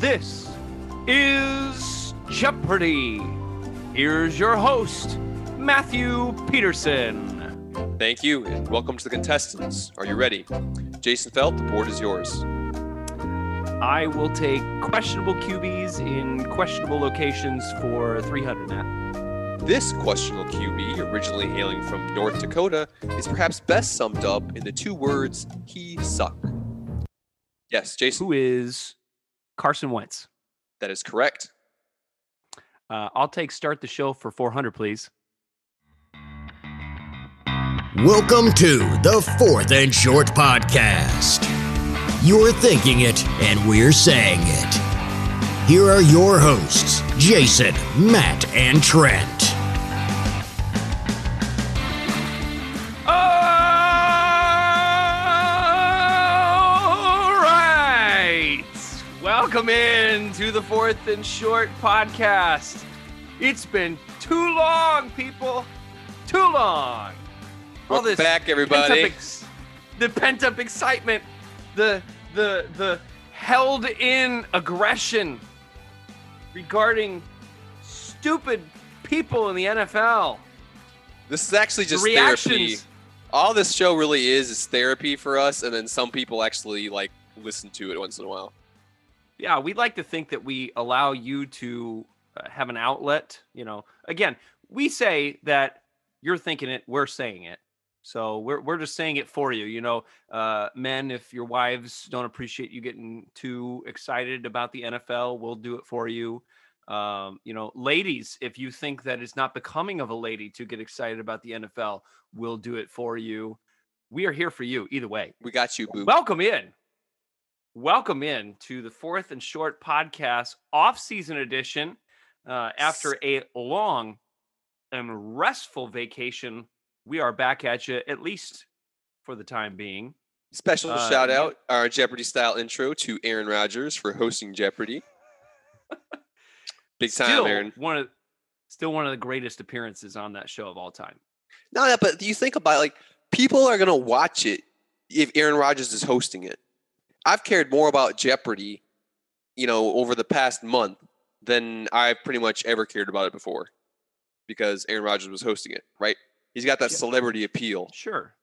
This is Jeopardy! Here's your host, Matthew Peterson. Thank you, and welcome to the contestants. Are you ready? Jason Felt, the board is yours. I will take questionable QBs in questionable locations for 300, Matt. This questionable QB, originally hailing from North Dakota, is perhaps best summed up in the two words, he suck. Yes, Jason, Who is Carson Wentz? that is correct. Uh, I'll take start the show for 400, please. Welcome to the Fourth and Short Podcast. You're thinking it, and we're saying it. Here are your hosts, Jason, Matt, and Trent. Welcome in to the Fourth and Short podcast. It's been too long, people. Too long. All Welcome back, everybody. ex- the pent up excitement, the the the held in aggression regarding stupid people in the NFL. This is actually The just reactions. therapy. All this show really is is therapy for us, and then some people actually like listen to it once in a while. Yeah we'd like to think that we allow you to uh, have an outlet you know. Again we say that you're thinking it we're saying it. So we're, we're just saying it for you you know. Uh, men if your wives don't appreciate you getting too excited about the nfl we'll do it for you. Um, you know ladies if you think that it's not becoming of a lady to get excited about the nfl we'll do it for you. We are here for you either way. We got you, boo. Welcome in. Welcome in to the fourth and short podcast off-season edition. Uh, after a long and restful vacation, we are back at you at least for the time being. Special Uh, shout yeah. out our Jeopardy style intro to Aaron Rodgers for hosting Jeopardy. Big time, still Aaron. one of still one of the greatest appearances on that show of all time. No, yeah, but you think about it, like people are gonna watch it if Aaron Rodgers is hosting it. I've cared more about Jeopardy, you know, over the past month than I've pretty much ever cared about it before, because Aaron Rodgers was hosting it. Right? He's got that celebrity appeal. Sure,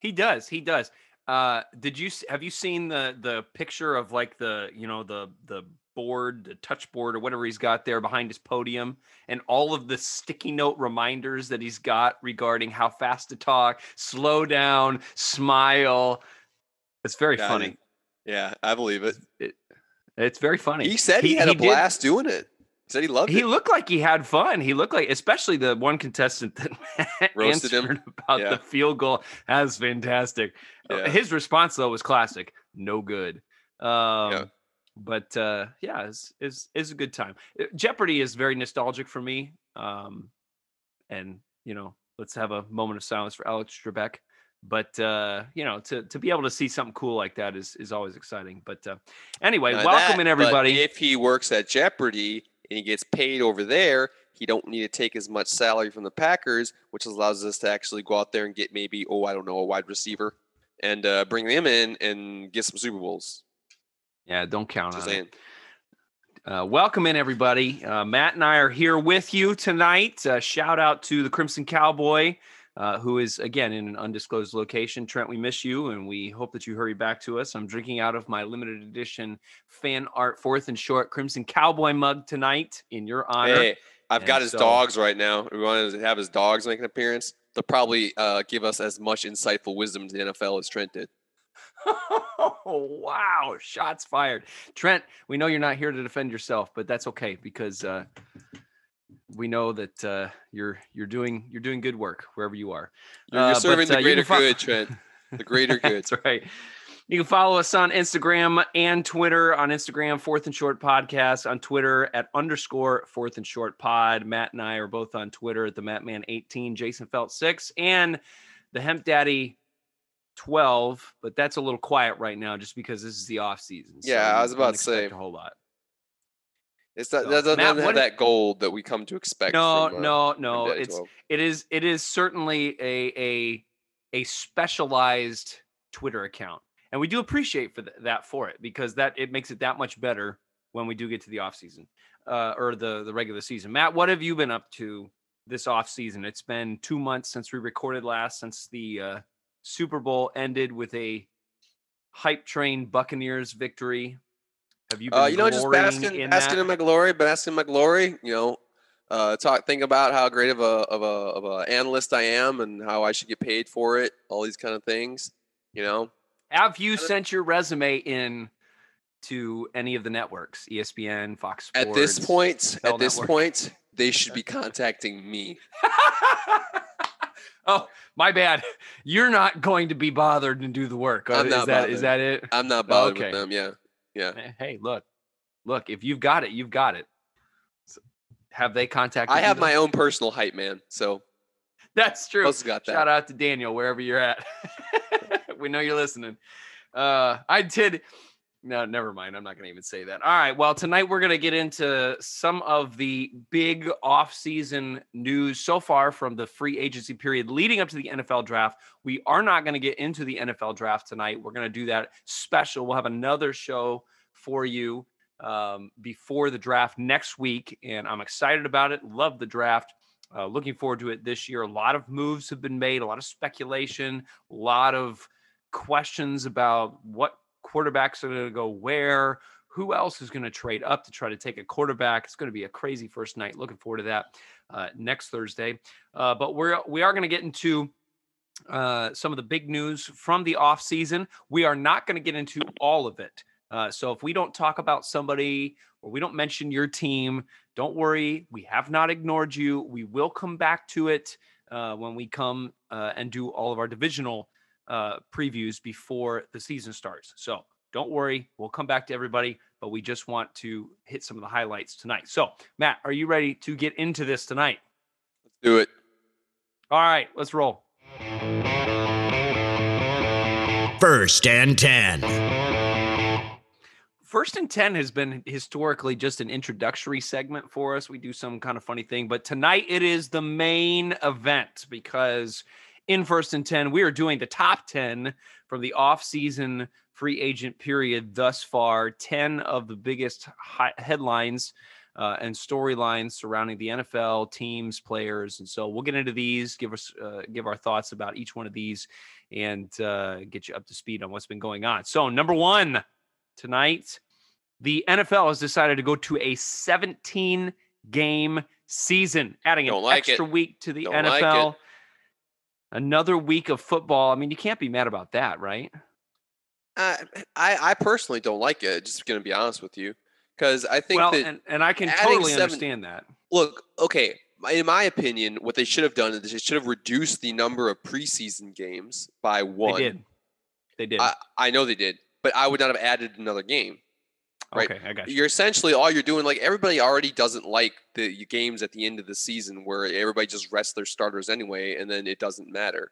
he does. He does. Uh, did you have you seen the the picture of like the you know the the board, the touch board or whatever he's got there behind his podium, and all of the sticky note reminders that he's got regarding how fast to talk, slow down, smile. It's very Yeah, funny. Yeah, I believe it. It's very funny. He said he, had a did- blast doing it. He said he loved he it. He looked like he had fun. He looked like, especially the one contestant that Roasted him? about Yeah. the field goal. That was fantastic. Uh, Yeah. His response though was classic. No good. Um, But uh, yeah, it's, it's, it's a good time. Uh, Jeopardy is very nostalgic for me. Um, and you know, let's have a moment of silence for Alex Trebek. But uh, you know, to to be able to see something cool like that is is always exciting. But uh, anyway, Not welcome that, in everybody. If he works at Jeopardy and he gets paid over there, he don't need to take as much salary from the Packers, which allows us to actually go out there and get maybe, oh, I don't know, a wide receiver and uh, bring them in and get some Super Bowls. yeah, don't count Just on it. Uh, welcome in, everybody. Uh, Matt and I are here with you tonight. Uh, shout out to the Crimson Cowboy, uh, who is again in an undisclosed location. Trent, we miss you, and we hope that you hurry back to us. I'm drinking out of my limited edition fan art fourth and short Crimson Cowboy mug tonight in your honor. Hey, I've got his so- dogs right now. We want to have his dogs make an appearance. They'll probably uh, give us as much insightful wisdom to the NFL as Trent did. Oh, wow. Shots fired. Trent, we know you're not here to defend yourself, but that's okay because uh, we know that uh, you're you're doing you're doing good work wherever you are. You're, Uh, you're serving uh, the greater can fo- good, Trent. The greater good. That's right. You can follow us on Instagram and Twitter. On Instagram, Fourth and Short Podcast. On Twitter at underscore Fourth and Short Pod. Matt and I are both on Twitter at the Mattman18, Jason Felt six, and the Hemp Daddy 12. But that's a little quiet right now, just because this is the off season. Yeah, I was about to say. a whole lot. It's not, So, that doesn't Matt, have that gold that we come to expect. No, from, uh, no, no. It's 12. it is it is certainly a a a specialized Twitter account. and we do appreciate for th- that for it because that it makes it that much better when we do get to the off season uh, or the the regular season. Matt, what have you been up to this off season? It's been two months since we recorded last, since the uh, Super Bowl ended with a hype train Buccaneers victory. Have you been Uh, you know, just basking, in basking in my glory, basking in my glory. You know, uh, talk, think about how great of a of a of a analyst I am and how I should get paid for it. All these kind of things. You know, Have you sent your resume in to any of the networks, ESPN, Fox Sports? at this point, NFL at this Network? point, they should be contacting me. oh, my bad. You're not going to be bothered and do the work. I'm is not that is that it? I'm not bothered Okay. with them. Yeah, yeah. Hey, look, look. If you've got it, you've got it. So, have they contacted? I have my own personal hype man, so That's true. got that. Shout out to Daniel wherever you're at. we know you're listening. Uh, I did. No, never mind. I'm not going to even say that. All right. Well, tonight we're going to get into some of the big off-season news so far from the free agency period leading up to the NFL draft. We are not going to get into the NFL draft tonight. We're going to do that special. We'll have another show for you um, before the draft next week, and I'm excited about it. Love the draft. Uh, looking forward to it this year. A lot of moves have been made, a lot of speculation, a lot of questions about what quarterbacks are going to go where, who else is going to trade up to try to take a quarterback. It's going to be a crazy first night. Looking forward to that uh, next Thursday. Uh, but we're we are going to get into uh, some of the big news from the off season. We are not going to get into all of it. Uh, so if we don't talk about somebody or we don't mention your team, don't worry. We have not ignored you. We will come back to it uh, when we come uh, and do all of our divisional uh, previews before the season starts. So don't worry. We'll come back to everybody, but we just want to hit some of the highlights tonight. So, Matt, are you ready to get into this tonight? Let's do it. All right, let's roll. First and 10. First and 10 has been historically just an introductory segment for us. We do some kind of funny thing, but tonight it is the main event because in first and 10, we are doing the top 10 from the off-season free agent period thus far. 10 of the biggest headlines uh, and storylines surrounding the NFL teams, players, and so we'll get into these. Give us uh, give our thoughts about each one of these, and uh, get you up to speed on what's been going on. So number one tonight, the NFL has decided to go to a 17 game season, adding an Don't like it. extra week to the Don't NFL. it. Another week of football. I mean, you can't be mad about that, right? I, I I personally don't like it. Just gonna be honest with you, because I think well, that and, and I can totally seven- understand that. look okay. In my opinion, what they should have done is they should have reduced the number of preseason games by one. They did. They did. I, I know they did, but I would not have added another game. Right. Okay, I got you. You're essentially all you're doing. Like everybody already doesn't like the games at the end of the season where everybody just rests their starters anyway, and then it doesn't matter.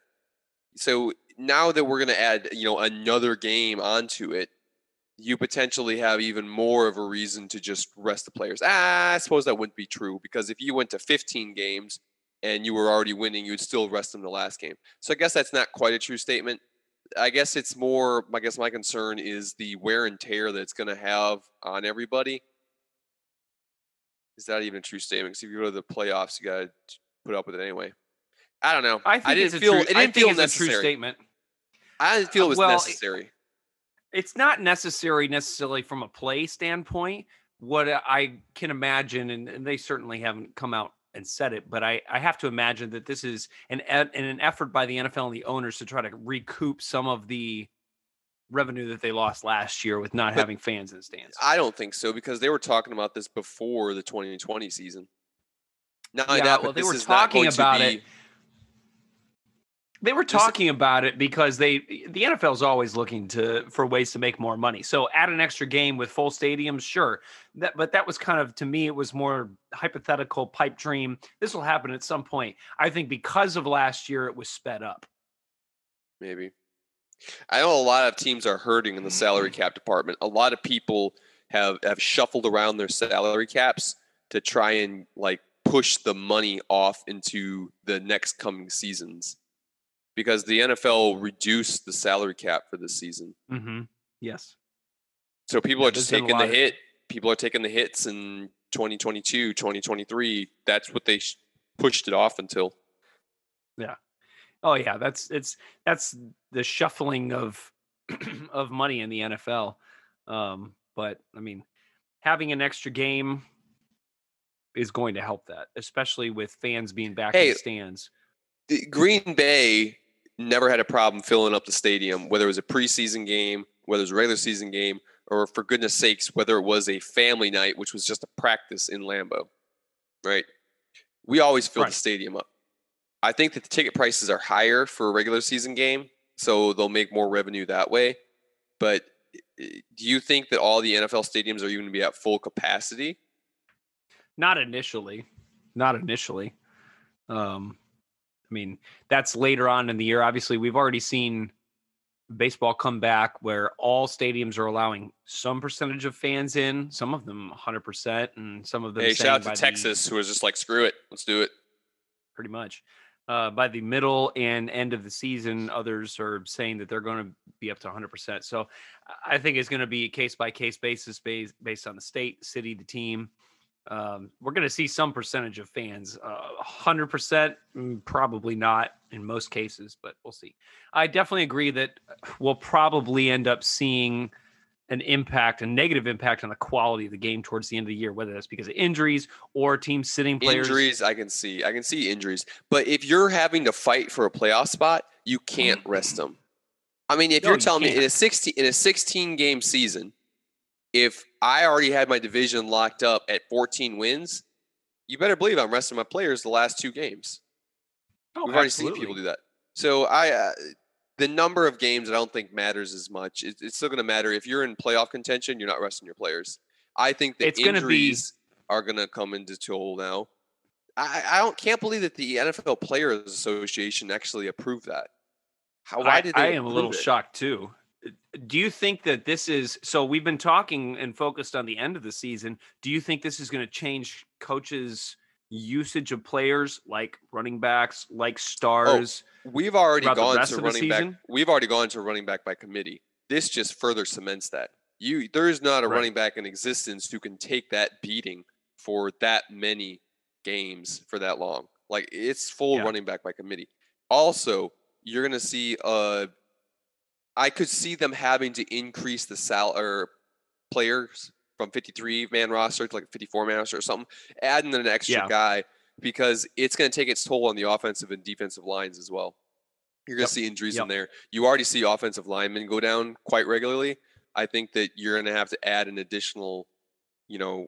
So now that we're going to add, you know, another game onto it, you potentially have even more of a reason to just rest the players. Ah, I suppose that wouldn't be true because if you went to 15 games and you were already winning, you'd still rest them the last game. So I guess that's not quite a true statement. I guess it's more. I guess my concern is the wear and tear that it's going to have on everybody. Is that even a true statement? Because if you go to the playoffs, you got to put up with it anyway. I don't know. I think didn't it's a feel. true, it didn't I feel necessary. true statement. I didn't feel it uh, was well, necessary. it's not necessary necessarily from a play standpoint. What I can imagine, and, and they certainly haven't come out and said it, but I, I have to imagine that this is an an effort by the NFL and the owners to try to recoup some of the revenue that they lost last year with not But having fans in the stands. I don't think so because they were talking about this before the 2020 season. Not Yeah, that, well, they were talking about it. They were talking about it because they the NFL is always looking to for ways to make more money. So add an extra game with full stadiums, sure. That but that was kind of to me it was more hypothetical pipe dream. This will happen at some point. I think because of last year it was sped up. Maybe. I know a lot of teams are hurting in the salary Mm-hmm. cap department. A lot of people have have shuffled around their salary caps to try and like push the money off into the next coming seasons. Because the NFL reduced the salary cap for this season. Mm-hmm. Yes. So people Yeah, are just there's been a taking the lot of- hit. People are taking the hits in 2022, 2023. That's what they sh- pushed it off until. Yeah. Oh yeah, that's it's that's the shuffling of of money in the NFL. Um, but I mean, having an extra game is going to help that, especially with fans being back in Hey, the stands. the- Green Bay never had a problem filling up the stadium, whether it was a preseason game, whether it was a regular season game, or for goodness sakes, whether it was a family night, which was just a practice in Lambeau, right? We always fill Right. the stadium up. I think that the ticket prices are higher for a regular season game, so they'll make more revenue that way. But do you think that all the NFL stadiums are going to be at full capacity? Not initially, not initially. Um, I mean, that's later on in the year. Obviously, we've already seen baseball come back where all stadiums are allowing some percentage of fans in, some of them 100%, and some of them Hey, shout out to the- Texas, who was just like, screw it, let's do it. pretty much. Uh, by the middle and end of the season, others are saying that they're going to be up to 100%. So I- think it's going to be a case by case basis based, based on the state, city, the team. Um, we're going to see some percentage of fans. Uh, 100%, mm, probably not in most cases, but we'll see. I definitely agree that we'll probably end up seeing an impact, a negative impact on the quality of the game towards the end of the year, whether that's because of injuries or teams sitting players. Injuries, I can see. I can see injuries. But if you're having to fight for a playoff spot, you can't rest them. I mean, if No, you're you telling me in a 16 in a 16 game season, if I already had my division locked up at 14 wins, you better believe I'm resting my players the last two games. Oh, We've already seen people do that. So I, uh, the number of games I don't think matters as much. It, it's still going to matter if you're in playoff contention. You're not resting your players. I think the It's gonna be- injuries are going to come into toll now. I, I don't can't believe that the NFL Players Association actually approved that. How why I, did they? I am a little it? shocked too. Do you think that this is so? We've been talking and focused on the end of the season. Do you think this is going to change coaches' usage of players like running backs, like stars? We've already gone to running back. We've already gone to running back by committee. This just further cements that you there is not a Right. running back in existence who can take that beating for that many games for that long. Like it's full Yeah. running back by committee. Also, you're gonna see. Uh, I could see them having to increase the sal or players from 53 man roster to like 54 man roster or something, adding an extra Yeah. guy because it's going to take its toll on the offensive and defensive lines as well. You're going Yep. to see injuries Yep. in there. You already see offensive linemen go down quite regularly. I think that you're going to have to add an additional, you know,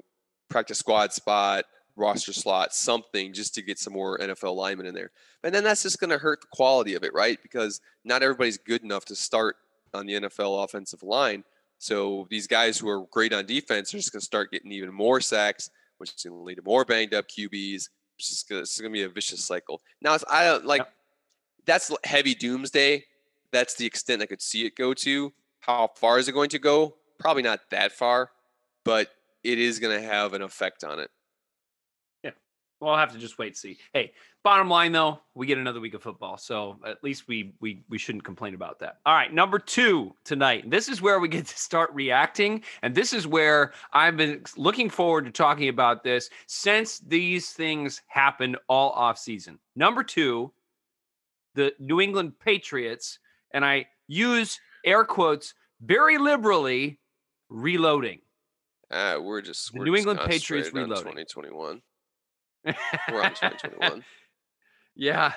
practice squad spot, roster slot, something just to get some more NFL linemen in there. And then that's just going to hurt the quality of it, right? Because not everybody's good enough to start on the NFL offensive line. So these guys who are great on defense are just going to start getting even more sacks, which is going to lead to more banged up QBs. It's just going to be a vicious cycle. Now, I don't like that's heavy doomsday. That's the extent I could see it go to. How far is it going to go? Probably not that far, but it is going to have an effect on it. Well, I'll have to just wait and see. Hey, bottom line though, we get another week of football, so at least we we we shouldn't complain about that. All right, number two tonight. This is where we get to start reacting, and this is where I've been looking forward to talking about this since these things happened all off season. Number two, the New England Patriots, and I use air quotes very liberally, reloading. Uh, we're just we're New just England Patriots reloading. 2021. We're on 2021. Yeah,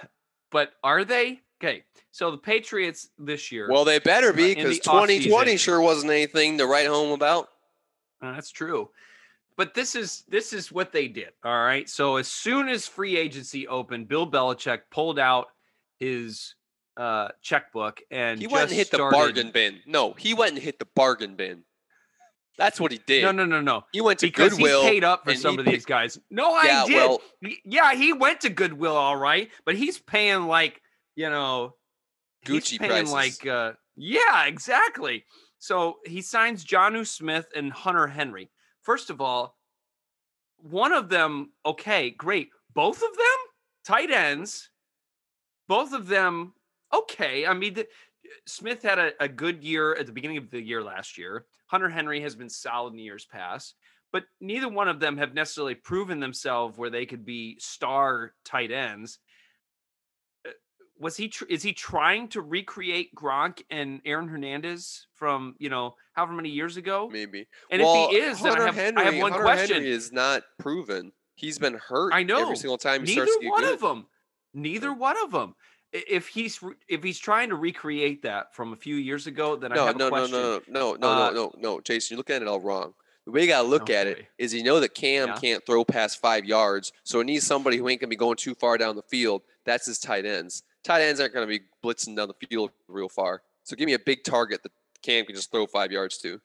but are they? Okay, so the Patriots this year. Well, they better be because offseason- 2020 sure wasn't anything to write home about. Uh, that's true. But this is this is what they did. All right. So as soon as free agency opened, Bill Belichick pulled out his uh checkbook and He went and hit the bargain bin. No, he went and hit the bargain bin. That's what he did. No, no, no, no. He went to Because Goodwill. he paid up for some of these guys. No, I yeah, did. well, yeah, he went to Goodwill, all right, but he's paying like you know, Gucci paying prices. like uh, yeah, exactly. So he signs Jonnu Smith and Hunter Henry. First of all, one of them, okay, great. Both of them, tight ends. Both of them okay. I mean, Smith had a, a good year at the beginning of the year last year. Hunter Henry has been solid in the years past, but neither one of them have necessarily proven themselves where they could be star tight ends. Uh, Was he? Tr- is he trying to recreate Gronk and Aaron Hernandez from you know however many years ago? Maybe. And well, if he is, then I have, Henry, I have one Hunter question. Henry is not proven. He's been hurt. I know. every single time he Neither starts to get one of them. Neither one of them. If he's if he's trying to recreate that from a few years ago, then I No, have no, a no, question. no, no, no, Uh, no, no, no, Jason, you're looking at it all wrong. The way you gotta look at it Okay. you know that Cam Yeah. can't throw past five yards, so it needs somebody who ain't gonna be going too far down the field. That's his tight ends. Tight ends aren't gonna be blitzing down the field real far. So give me a big target that Cam can just throw five yards to.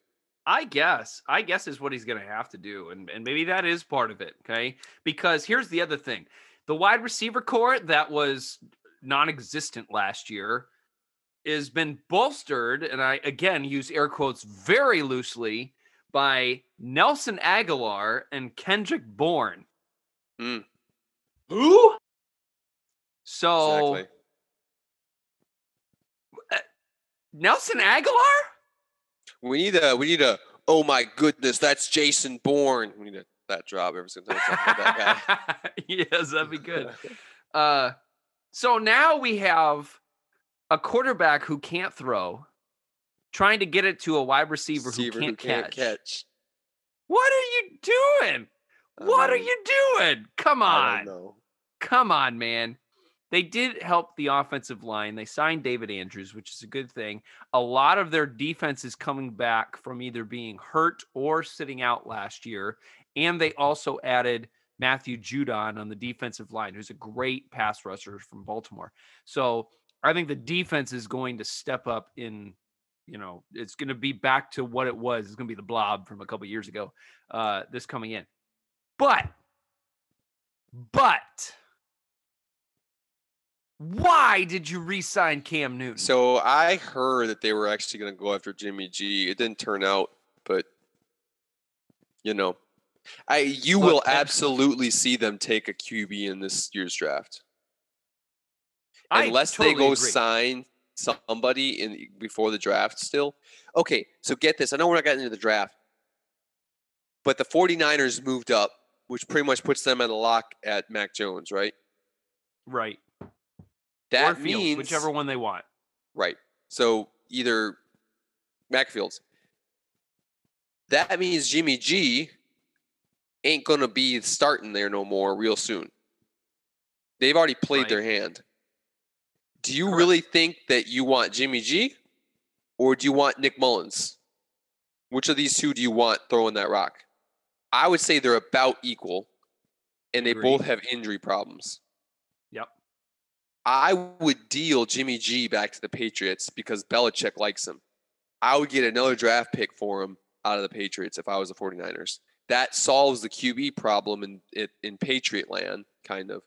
I guess. I guess is what he's going to have to do, and and maybe that is part of it. Okay, because here's the other thing: the wide receiver core that was non-existent last year has been bolstered, and I again use air quotes very loosely by Nelson Agholor and Kendrick Bourne. Mm. Who? So Exactly. Nelson Agholor? We need a we need a oh my goodness, that's Jason Bourne. We need a, that drop every single time. we talk about that guy. yes, that'd be good. Uh, so now we have a quarterback who can't throw, trying to get it to a wide receiver, Receiver who, can't, catch. catch. What are you doing? What are Um, you doing? Come on. Come on, man. They did help the offensive line. They signed David Andrews, which is a good thing. A lot of their defense is coming back from either being hurt or sitting out last year. And they also added Matthew Judon on the defensive line, who's a great pass rusher from Baltimore. So I think the defense is going to step up in, you know, it's going to be back to what it was. It's going to be the blob from a couple years ago, uh, this coming in. But, but, why did you re-sign Cam Newton? So I heard that they were actually going to go after Jimmy G. It didn't turn out, but you know, I you Look, will absolutely see them take a QB in this year's draft, I unless totally they go agree. sign somebody in before the draft. Still, okay. So get this. I know we're not getting into the draft, but the 49ers moved up, which pretty much puts them at a lock at Mac Jones, right? right. That Fields, means whichever one they want. Right. So either Mac Fields. That means Jimmy G ain't gonna be starting there no more real soon. They've already played Right. their hand. Do you Correct. really think that you want Jimmy G or do you want Nick Mullens? Which of these two do you want throwing that rock? I would say they're about equal and they Agree. both have injury problems. Yep. I would deal Jimmy G back to the Patriots because Belichick likes him. I would get another draft pick for him out of the Patriots if I was the 49ers. That solves the QB problem in in, in Patriot land, kind of.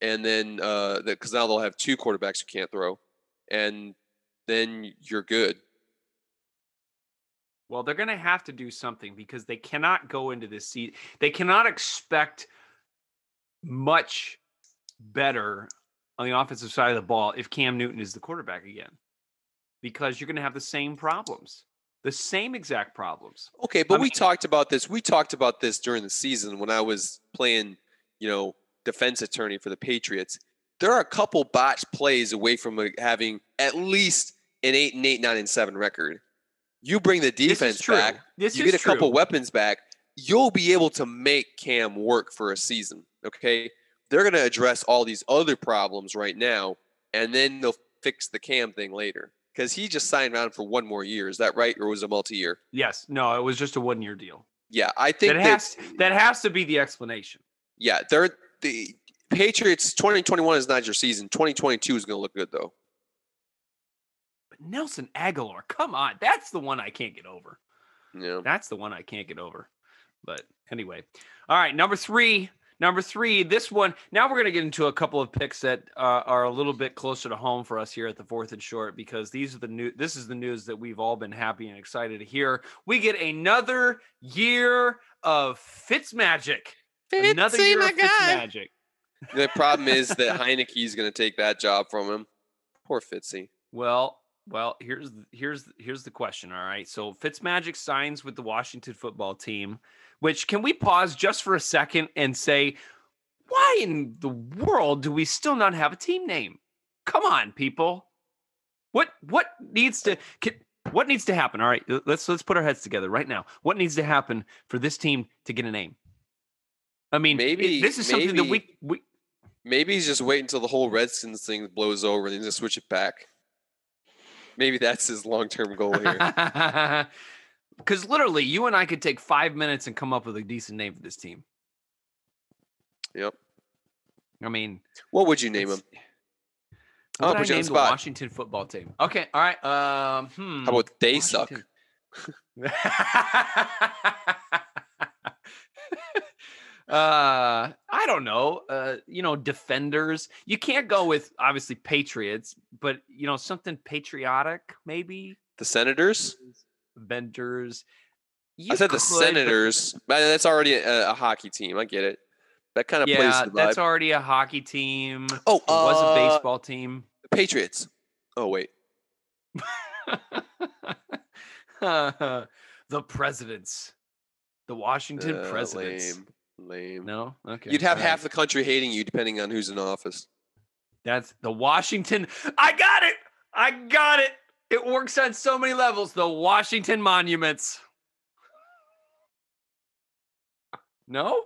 And then uh because now they'll have two quarterbacks who can't throw. And then you're good. Well, they're going to have to do something because they cannot go into this season. They cannot expect much better on the offensive side of the ball if Cam Newton is the quarterback again, because you're going to have the same problems, the same exact problems. Okay, but I we talked about this. We talked about this during the season when I was playing, you know, defense attorney for the Patriots. There are a couple botched plays away from having at least an eight and eight, nine and seven record. You bring the defense true. back, This you get a couple weapons back, you'll be able to make Cam work for a season. Okay, they're going to address all these other problems right now, and then they'll fix the Cam thing later because he just signed around for one more year. Is that right, or was it multi-year? Yes, no, it was just a one-year deal. Yeah, I think That that has that has to be the explanation. Yeah, they're the Patriots. Twenty twenty one is not your season. Twenty twenty two is going to look good though. But Nelson Agholor, come on, that's the one I can't get over. Yeah. That's the one I can't get over. But anyway, all right, number three. Number three, this one. Now we're going to get into a couple of picks that uh, are a little bit closer to home for us here at the fourth and short because these are the new. This is the news that we've all been happy and excited to hear. We get another year of Fitz magic. Another year of Fitz magic. The problem is that Heinicke is going to take that job from him. Poor Fitzy. Well, well, here's here's here's the question. All right, so Fitzmagic signs with the Washington football team. Which can we pause just for a second and say, why in the world do we still not have a team name? Come on, people. What what needs to can, what needs to happen? All right, let's let's put our heads together right now. What needs to happen for this team to get a name? I mean, Maybe- this is something that we maybe- we Maybe he's just waiting until the whole Redskins thing blows over and then just switch it back. Maybe that's his long term goal here. Because literally, you and I could take five minutes and come up with a decent name for this team. yep. I mean, What would you name him? what would I name the. Washington football team? Okay, all right. Um, hmm, How about they suck? Uh, I don't know. Uh, you know, defenders. You can't go with obviously Patriots, but you know something patriotic, maybe. The Senators? Vendors. I said the could, but- Senators. but That's already a, a hockey team. I get it. That kind of plays Yeah, the vibe. that's already a hockey team. oh, It was a uh, baseball team. The Patriots. Oh wait. the presidents. The Washington Uh, presidents. Lame. Lame. No? Okay. You'd have all right. half the country hating you depending on who's in office. That's the Washington. I got it. I got it. It works on so many levels. The Washington monuments. No?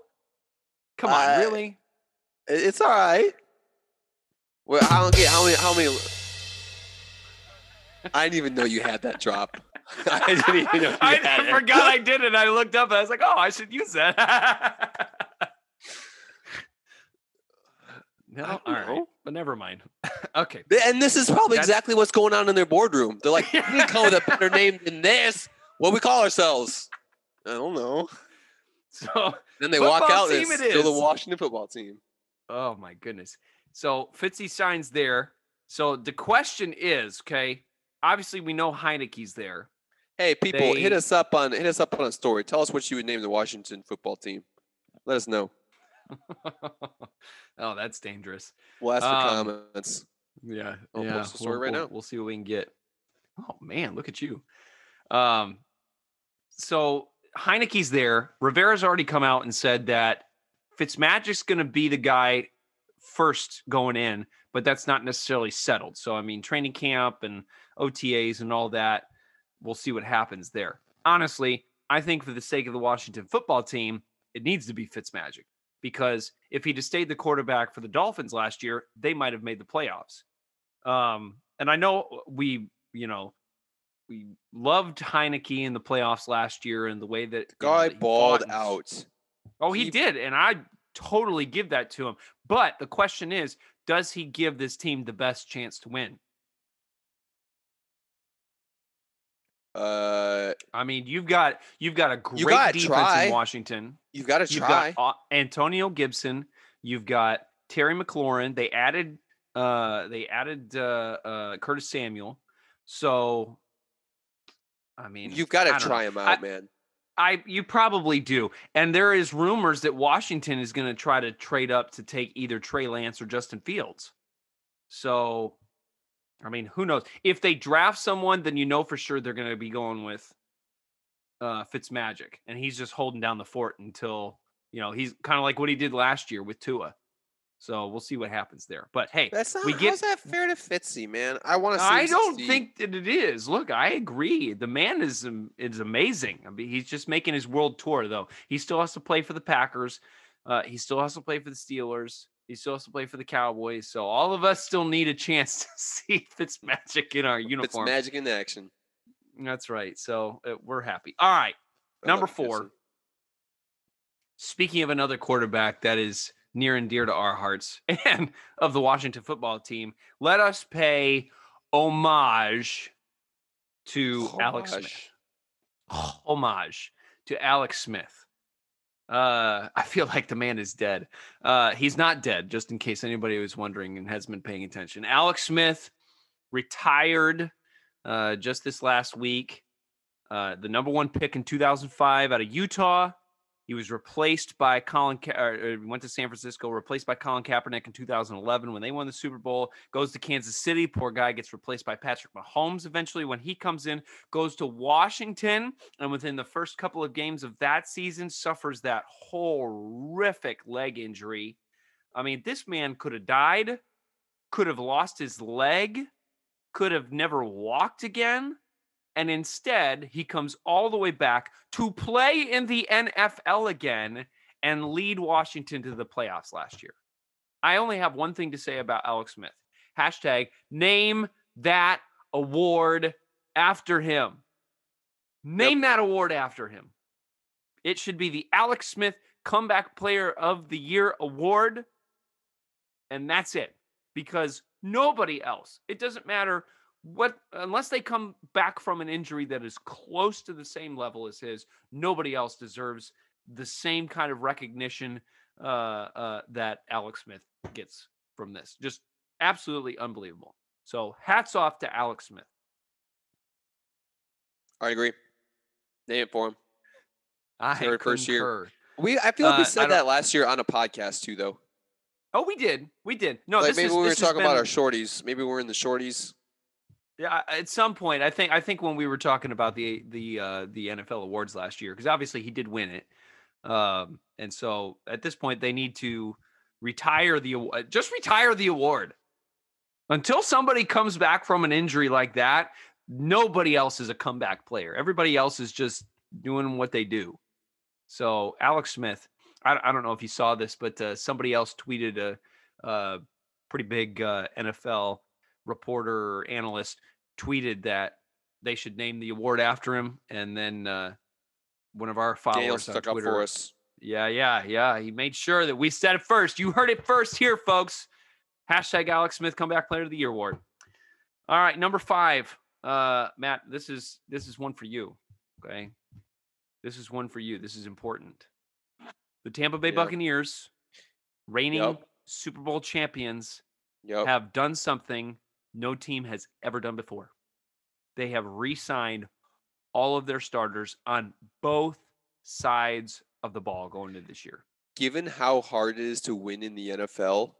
Come on, Uh, really? It's all right. Well, I don't get how many. How many? I didn't even know you had that drop. I didn't even know I forgot I did it. I looked up and I was like, oh, I should use that. no, all right. know. But never mind. okay. And this is probably That's- exactly what's going on in their boardroom. They're like, we can come with a better name than this. What we call ourselves? I don't know. So, Then they walk out and it's it still the. Washington football team. oh my goodness. So Fitzy signs there. So the question is, okay, obviously we know Heinicke's there. Hey, people, hit us up on hit us up on a story. Tell us what you would name the Washington football team. Let us know. oh, that's dangerous. We'll ask for Um, comments. Yeah. I'll yeah. post the story we'll, right we'll- now. We'll see what we can get. Oh man, look at you. Um, so Heinicke's there. Rivera's already come out and said that Fitzmagic's going to be the guy first going in, but that's not necessarily settled. So I mean, training camp and OTAs and all that. We'll see what happens there. Honestly, I think for the sake of the Washington football team, it needs to be Fitzmagic because if he'd have stayed the quarterback for the Dolphins last year, they might have made the playoffs. Um, and I know we, you know, we loved Heinicke in the playoffs last year and the way that you know, Guy that balled out. Oh, he He- did, and I totally give that to him. But the question is, does he give this team the best chance to win? Uh, I mean, you've got you've got a great defense try. in Washington. you've got to You've try. got uh, Antonio Gibson. You've got Terry McLaurin. They added uh they added uh, uh Curtis Samuel. So I mean, You've got to don't know. try him out, man. I you probably do. And there is rumors that Washington is going to try to trade up to take either Trey Lance or Justin Fields. So I mean, who knows? If they draft someone, then you know for sure they're going to be going with uh Fitzmagic and he's just holding down the fort until, you know, he's kind of like what he did last year with Tua. So we'll see what happens there. But hey, That's not. we get how's that fair to Fitzy, man? I want to. see I don't think that it is. Look, I agree. The man is is amazing. I mean, he's just making his world tour though. He still has to play for the Packers. Uh, he still has to play for the Steelers. He still has to play for the Cowboys. So all of us still need a chance to see Fitzmagic in our uniform. It's magic in action. That's right. So uh, we're happy. All right. Number four. Speaking of another quarterback that is near and dear to our hearts and of the Washington football team, let us pay homage to Alex Smith. Homage to Alex Smith. Uh, I feel like the man is dead. Uh, he's not dead, just in case anybody was wondering and has been paying attention. Alex Smith retired uh, just this last week. Uh, the number one pick in 2005 out of Utah. He was replaced by Colin. Ka- went to San Francisco, replaced by Colin Kaepernick in 2011 when they won the Super Bowl. Goes to Kansas City. Poor guy gets replaced by Patrick Mahomes eventually when he comes in. Goes to Washington, and within the first couple of games of that season, suffers that horrific leg injury. I mean, this man could have died, could have lost his leg, could have never walked again. And instead, he comes all the way back to play in the NFL again and lead Washington to the playoffs last year. I only have one thing to say about Alex Smith. Hashtag name that award after him. Name that award after him. It should be the Alex Smith Comeback Player of the Year award. And that's it. Because nobody else, it doesn't matter what unless they come back from an injury that is close to the same level as his, nobody else deserves the same kind of recognition uh, uh, that Alex Smith gets from this. Just absolutely unbelievable. So hats off to Alex Smith. I agree. Name it for him. I Third first year. We I feel like Uh, we I said don't- that last year on a podcast too, though. Oh, we did. We did. No, like this maybe is, we were this has talking about our shorties. Maybe we're in the shorties. Yeah, at some point, I think I think when we were talking about the the uh, the NFL awards last year, because obviously he did win it, um, and so at this point they need to retire the award. Just retire the award until somebody comes back from an injury like that. Nobody else is a comeback player. Everybody else is just doing what they do. So Alex Smith, I, I don't know if you saw this, but uh, somebody else tweeted a, a pretty big uh, NFL reporter or analyst tweeted that they should name the award after him, and then uh, one of our followers on stuck up Twitter, for us. yeah, yeah, yeah, he made sure that we said it first. You heard it first here, folks. Hashtag Alex Smith Comeback Player of the Year award. All right, number five, uh, Matt. This is this is one for you. Okay, this is one for you. This is important. The Tampa Bay Yeah. Buccaneers, reigning Yep. Super Bowl champions, Yep. have done something no team has ever done before. They have re signed all of their starters on both sides of the ball going into this year. Given how hard it is to win in the NFL,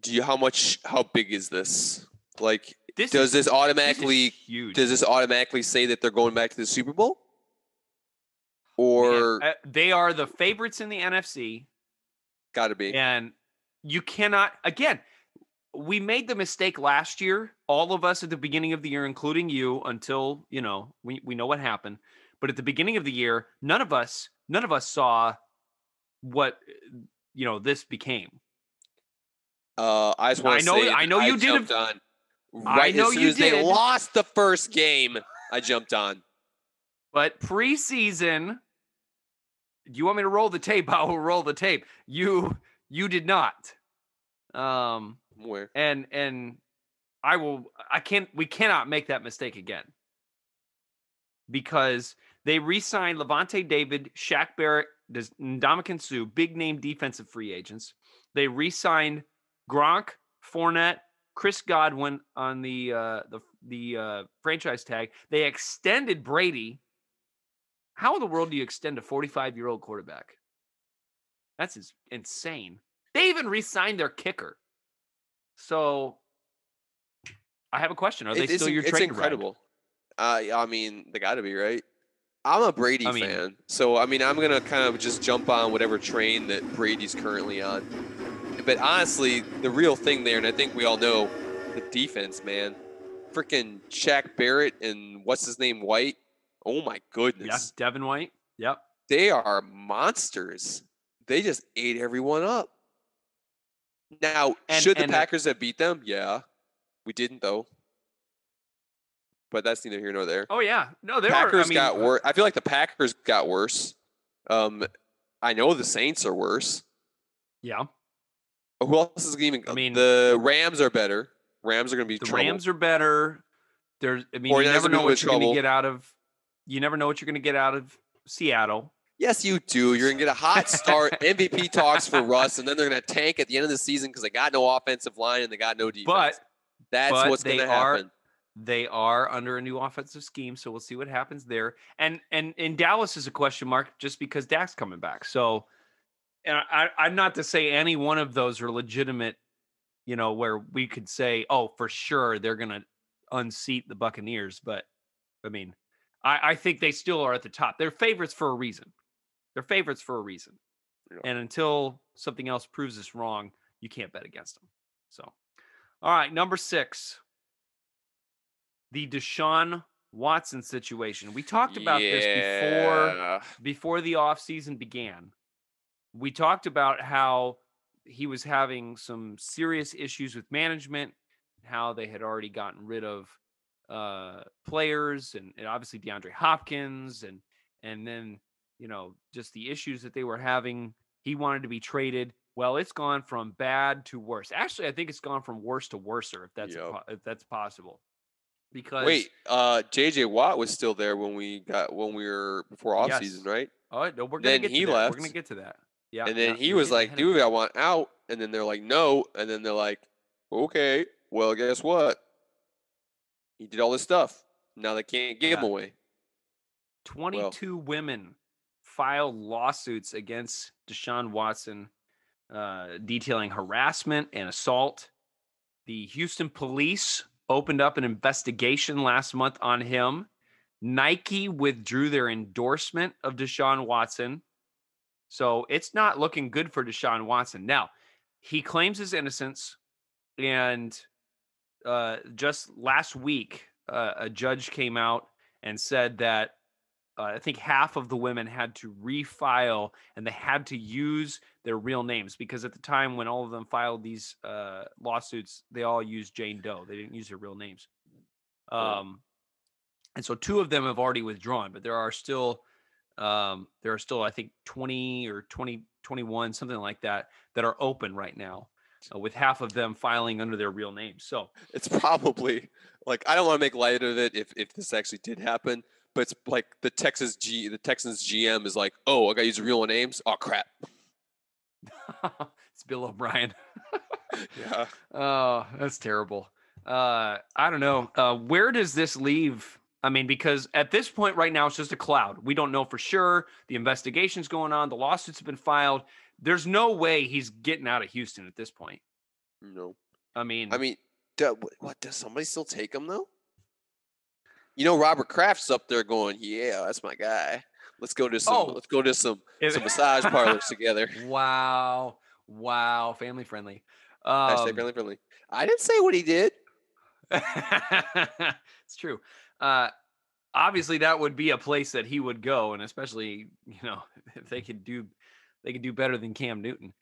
do you how much how big is this? Like This does is, this this automatically huge. does this automatically say that they're going back to the Super Bowl? Man, Or uh, they are the favorites in the NFC, gotta be. and you cannot. Again, we made the mistake last year, all of us at the beginning of the year, including you, until you know we we know what happened. But at the beginning of the year, none of us none of us saw what you know this became. Uh, I just want to say I know that you did on I right know as soon you as they lost the first game. I jumped on. But preseason, do you want me to roll the tape? I will roll the tape. You you did not. Um Where? and and I will I can't we cannot make that mistake again. Because they re-signed Lavonte David, Shaq Barrett, Ndamukong Suh, big name defensive free agents. They re-signed Gronk, Fournette, Chris Godwin on the uh, the the uh, franchise tag. They extended Brady. How in the world do you extend a 45 year old quarterback? That's ins- insane. They even re-signed their kicker. So I have a question: Are they it's, still your it's train incredible. Uh, I mean, they got to be right. I'm a Brady I mean- fan, so I mean, I'm gonna kind of just jump on whatever train that Brady's currently on. But honestly, the real thing there, and I think we all know, the defense, man. Freaking Shaq Barrett and what's his name, White. Oh my Yeah, goodness, Devin White. Yep. they are monsters. They just ate everyone up. Now, And- should the and, uh, Packers have beat them? Yeah, we didn't though. But that's neither here nor there. Oh yeah. No, they Packers were. I mean, got worse. I feel like the Packers got worse. Um, I know the Saints are worse. Yeah. Who else is even? I mean- the Rams are better. Rams are going to be The trouble. Rams are better. There's. I mean, Or you never know what you're going to get out of. You never know what you're going to get out of Seattle. Yes, you do. You're going to get a hot start. MVP talks for Russ, and then they're going to tank at the end of the season because they got no offensive line and they got no defense. But that's but what's going they to are- happen. they are under a new offensive scheme, so we'll see what happens there. And and in Dallas is a question mark just because Dak's coming back. So, and I, I'm not to say any one of those are legitimate, you know, where we could say, oh, for sure they're gonna unseat the Buccaneers. But I mean, I, I think they still are at the top. They're favorites for a reason. They're favorites for a reason. Yeah. And until something else proves us wrong, you can't bet against them. So, all right, number six, the Deshaun Watson situation. We talked about this before before the offseason began. We talked about how he was having some serious issues with management, how they had already gotten rid of uh players and, and obviously DeAndre Hopkins and and then you know just the issues that they were having he wanted to be traded well it's gone from bad to worse actually i think it's gone from worse to worser if that's Yep. po- if that's possible because Wait, uh, JJ Watt was still there when we got when we were before off Yes. season, right? oh no we're gonna then get he to that. we're gonna get to that yeah and then yeah, he was like, ahead of me. "Dude, I want out." And then they're like, "No." And then they're like, "Okay, well, guess what? He did all this stuff. Now they can't give him away." 22 women filed lawsuits against Deshaun Watson, uh, detailing harassment and assault. The Houston police opened up an investigation last month on him. Nike withdrew their endorsement of Deshaun Watson. So it's not looking good for Deshaun Watson. Now, he claims his innocence. And uh, just last week, uh, a judge came out and said that uh, I think half of the women had to refile and they had to use their real names because at the time when all of them filed these uh, lawsuits, they all used Jane Doe. They didn't use their real names. Um, and so two of them have already withdrawn, but there are still um, there are still I think 20 or 20 21 something like that that are open right now. Uh, with half of them filing under their real names. So It's probably like I don't want to make light of it if if this actually did happen, but it's like the Texas G the Texans GM is like, "Oh, I got to use real names. Oh crap." it's Bill O'Brien. Yeah. Oh, that's terrible. Uh, I don't know. Uh, where does this leave? I mean, because at this point right now, it's just a cloud. We don't know for sure. The investigation's going on. The lawsuits have been filed. There's no way he's getting out of Houston at this point. No. I mean, I mean, do, what does somebody still take him though? You know, Robert Kraft's up there going, "Yeah, that's my guy. Let's go to some. Oh. Let's go to some some massage parlors together." wow, wow, family friendly. Hashtag Um, friendly friendly. I didn't say what he did. it's true. Uh, obviously, that would be a place that he would go, and especially you know if they could do they could do better than Cam Newton.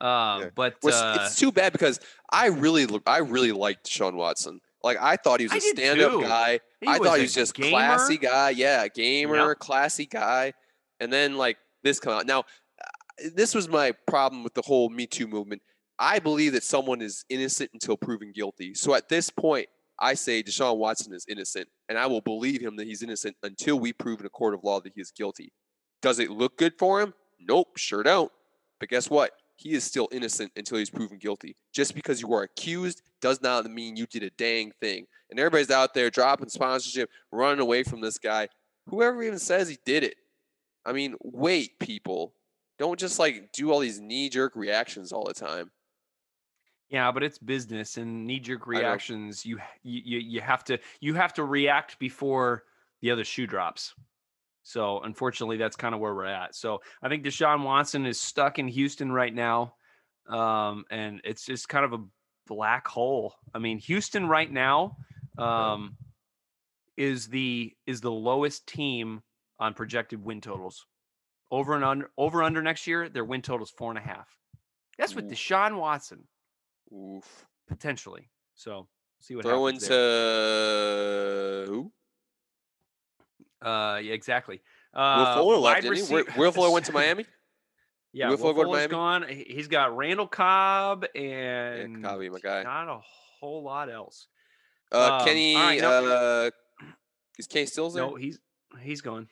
Um, Yeah. But Which uh, it's too bad because I really, I really liked Sean Watson. Like I thought he was I a stand-up guy. he I thought he was just gamer. classy guy. Yeah, gamer, classy guy. And then like this come out. Now, uh, this was my problem with the whole Me Too movement. I believe that someone is innocent until proven guilty. So at this point, I say Deshaun Watson is innocent, and I will believe him that he's innocent until we prove in a court of law that he is guilty. Does it look good for him? Nope, sure don't. But guess what? He is still innocent until he's proven guilty. Just because you are accused does not mean you did a dang thing. And everybody's out there dropping sponsorship, running away from this guy. Whoever even says he did it. I mean, wait, people. Don't just like do all these knee jerk reactions all the time. Yeah, but it's business and knee jerk reactions. You, you you you have to you have to react before the other shoe drops. So unfortunately, that's kind of where we're at. So I think Deshaun Watson is stuck in Houston right now, um, and it's just kind of a black hole. I mean, Houston right now um, is the is the lowest team on projected win totals. Over and under over under next year, their win total is four and a half. That's with. Deshaun Watson Oof. potentially. So see what Throw happens into there. who? Uh, yeah, exactly. Will Uh, Fuller left, didn't he? Will- Will Fuller went to Miami? Yeah, Will Will Fuller go to Fuller's Miami? gone. He- He's got Randall Cobb Yeah, and Cobby, my guy. not a whole lot else. Uh, Um, Kenny, right, now- uh, is Kenny Stills there? No, he's he's gone.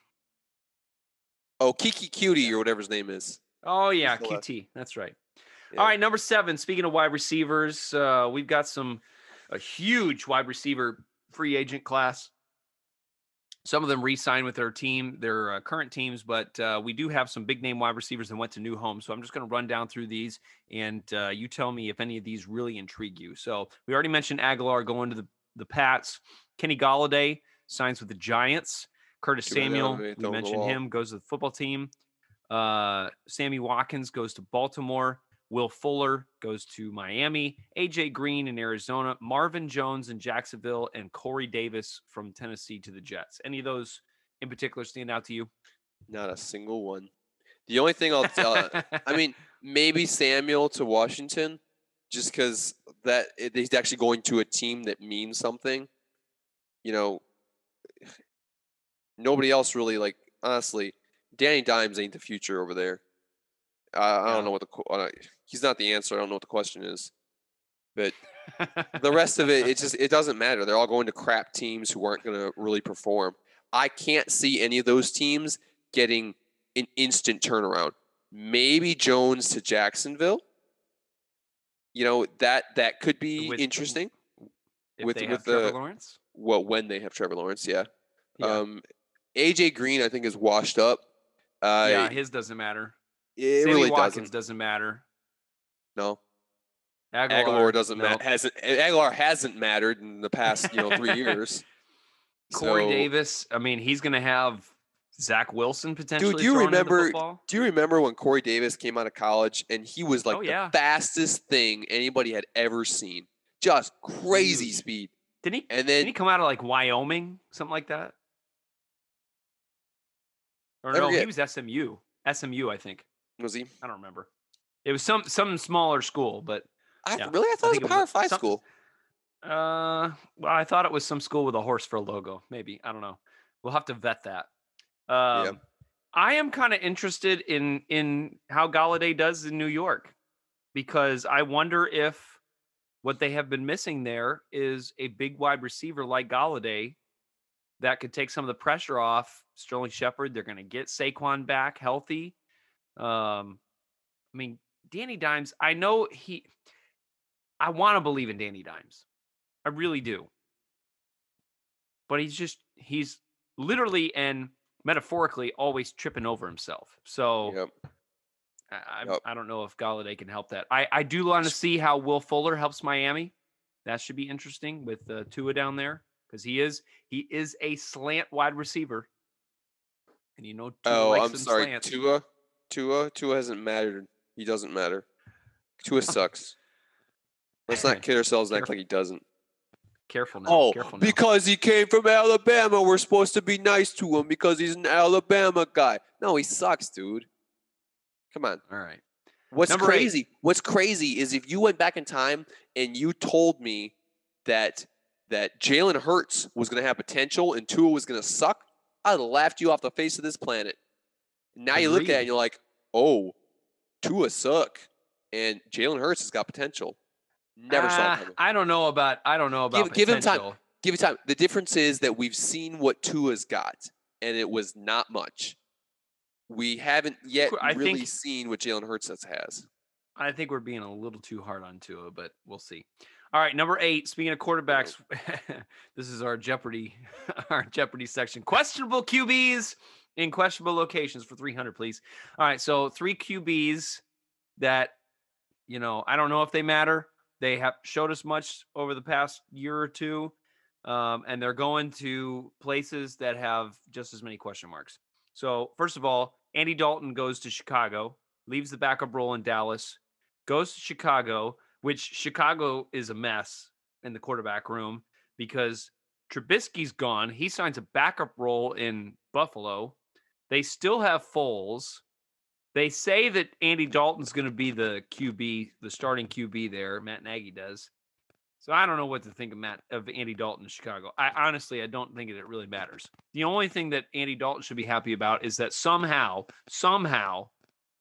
Oh, Keke Coutee or whatever his name is. Oh yeah, still left. QT. That's right. Yeah. All right, number seven. Speaking of wide receivers, uh, we've got some a huge wide receiver free agent class. Some of them re-signed with their team, their uh, current teams, but uh, we do have some big name wide receivers that went to new homes. So I'm just going to run down through these, and uh, you tell me if any of these really intrigue you. So we already mentioned Agholor going to the the Pats. Kenny Golladay signs with the Giants. Curtis Samuel, don't have any we mentioned him, goes to the football team. Uh, Sammy Watkins goes to Baltimore. Will Fuller goes to Miami. AJ Green in Arizona. Marvin Jones in Jacksonville, and Corey Davis from Tennessee to the Jets. Any of those in particular stand out to you? Not a single one. The only thing I'll tell, I mean, maybe Samuel to Washington, just because that he's actually going to a team that means something. You know, nobody else really like. Honestly, Danny Dimes ain't the future over there. Uh, I don't know what the uh, he's not the answer. I don't know what the question is, but the rest of it, it just it doesn't matter. They're all going to crap teams who aren't going to really perform. I can't see any of those teams getting an instant turnaround. Maybe Jones to Jacksonville. You know that that could be With- interesting. with- they with have Trevor the- Lawrence. Well, when they have Trevor Lawrence, yeah. Yeah. Um, AJ Green, I think, is washed up. Uh, yeah, his doesn't matter. it Sammy really Watkins doesn't. doesn't matter. No, Agholor, Agholor doesn't no. ma- hasn't Agholor hasn't mattered in the past you know three years. Corey So- Davis. I mean, he's going to have Zach Wilson potentially. do you throwing him the remember- Do you remember when Corey Davis came out of college and he was like Oh, the yeah. fastest thing anybody had ever seen? Just crazy Huge. speed. Didn't he? And then Didn't he come out of like Wyoming, something like that? Or no, he was SMU. SMU, I think. was he? I don't remember. It was some some smaller school, but I Yeah, really I thought think it was a was Power Five some- school. uh, well, I thought it was some school with a horse for a logo. Maybe I don't know. We'll have to vet that. Um, I am kind of interested in in how Golladay does in New York because I wonder if what they have been missing there is a big wide receiver like Golladay that could take some of the pressure off Sterling Shepard. They're going to get Saquon back healthy. Um, I mean, Danny Dimes. I know he. I want to believe in Danny Dimes. I really do. But he's just he's literally and metaphorically always tripping over himself. So Yep. I, I, Yep. I don't know if Golladay can help that. I, I do want to see how Will Fuller helps Miami. That should be interesting with uh, Tua down there because he is he is a slant wide receiver, and you know Tua Oh, likes I'm sorry. slants. Tua, Tua, Tua hasn't mattered. He doesn't matter. Tua sucks. Let's not kid ourselves and act like he doesn't. Careful now. Oh, careful now. because he came from Alabama, we're supposed to be nice to him because he's an Alabama guy. No, he sucks, dude. Come on. All right. What's Number eight. crazy? What's crazy is if you went back in time and you told me that that Jalen Hurts was going to have potential and Tua was going to suck, I'd have laughed you off the face of this planet. Now you look at it and you're like, oh, Tua suck, and Jalen Hurts has got potential. Never saw Ah, it coming. I don't know about. I don't know about. give him time. Give him time. The difference is that we've seen what Tua's got, and it was not much. We haven't yet I really think- seen what Jalen Hurts has. I think we're being a little too hard on Tua, but we'll see. All right, number eight. Speaking of quarterbacks, this is our Jeopardy, our Jeopardy section. Questionable QBs in questionable locations for 300, please. All right, so three QBs that, you know, I don't know if they matter. They have showed us much over the past year or two, um, and they're going to places that have just as many question marks. So, first of all, Andy Dalton goes to Chicago, leaves the backup role in Dallas, goes to Chicago, which Chicago is a mess in the quarterback room because Trubisky's gone. He signs a backup role in Buffalo. They still have Foles. They say that Andy Dalton's going to be the QB, the starting QB there. Matt Nagy does. So I don't know what to think of Matt of Andy Dalton in Chicago. I honestly I don't think that it really matters. The only thing that Andy Dalton should be happy about is that somehow, somehow,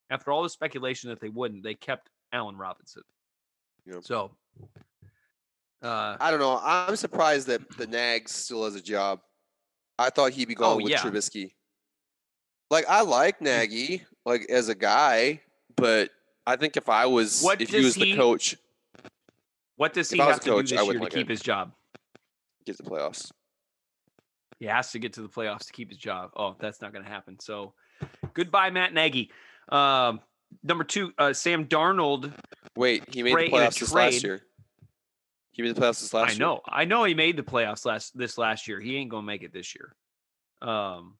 after all the speculation that they wouldn't, they kept Allen Robinson. Yep. So uh I don't know. I'm surprised that the Nags still has a job. I thought he'd be going Oh, with yeah. Trubisky. Like I like Nagy, like as a guy, but I think if I was, What if he was the he- coach, what does he have to coach, do I this year wouldn't to like keep it. his job? Get to the playoffs. He has to get to the playoffs to keep his job. Oh, that's not going to happen. So, goodbye, Matt Nagy. Um, number two, uh, Sam Darnold. Wait, he made the playoffs this last year. He made the playoffs this last I year. I know, I know, he made the playoffs last this last year. He ain't going to make it this year. Um,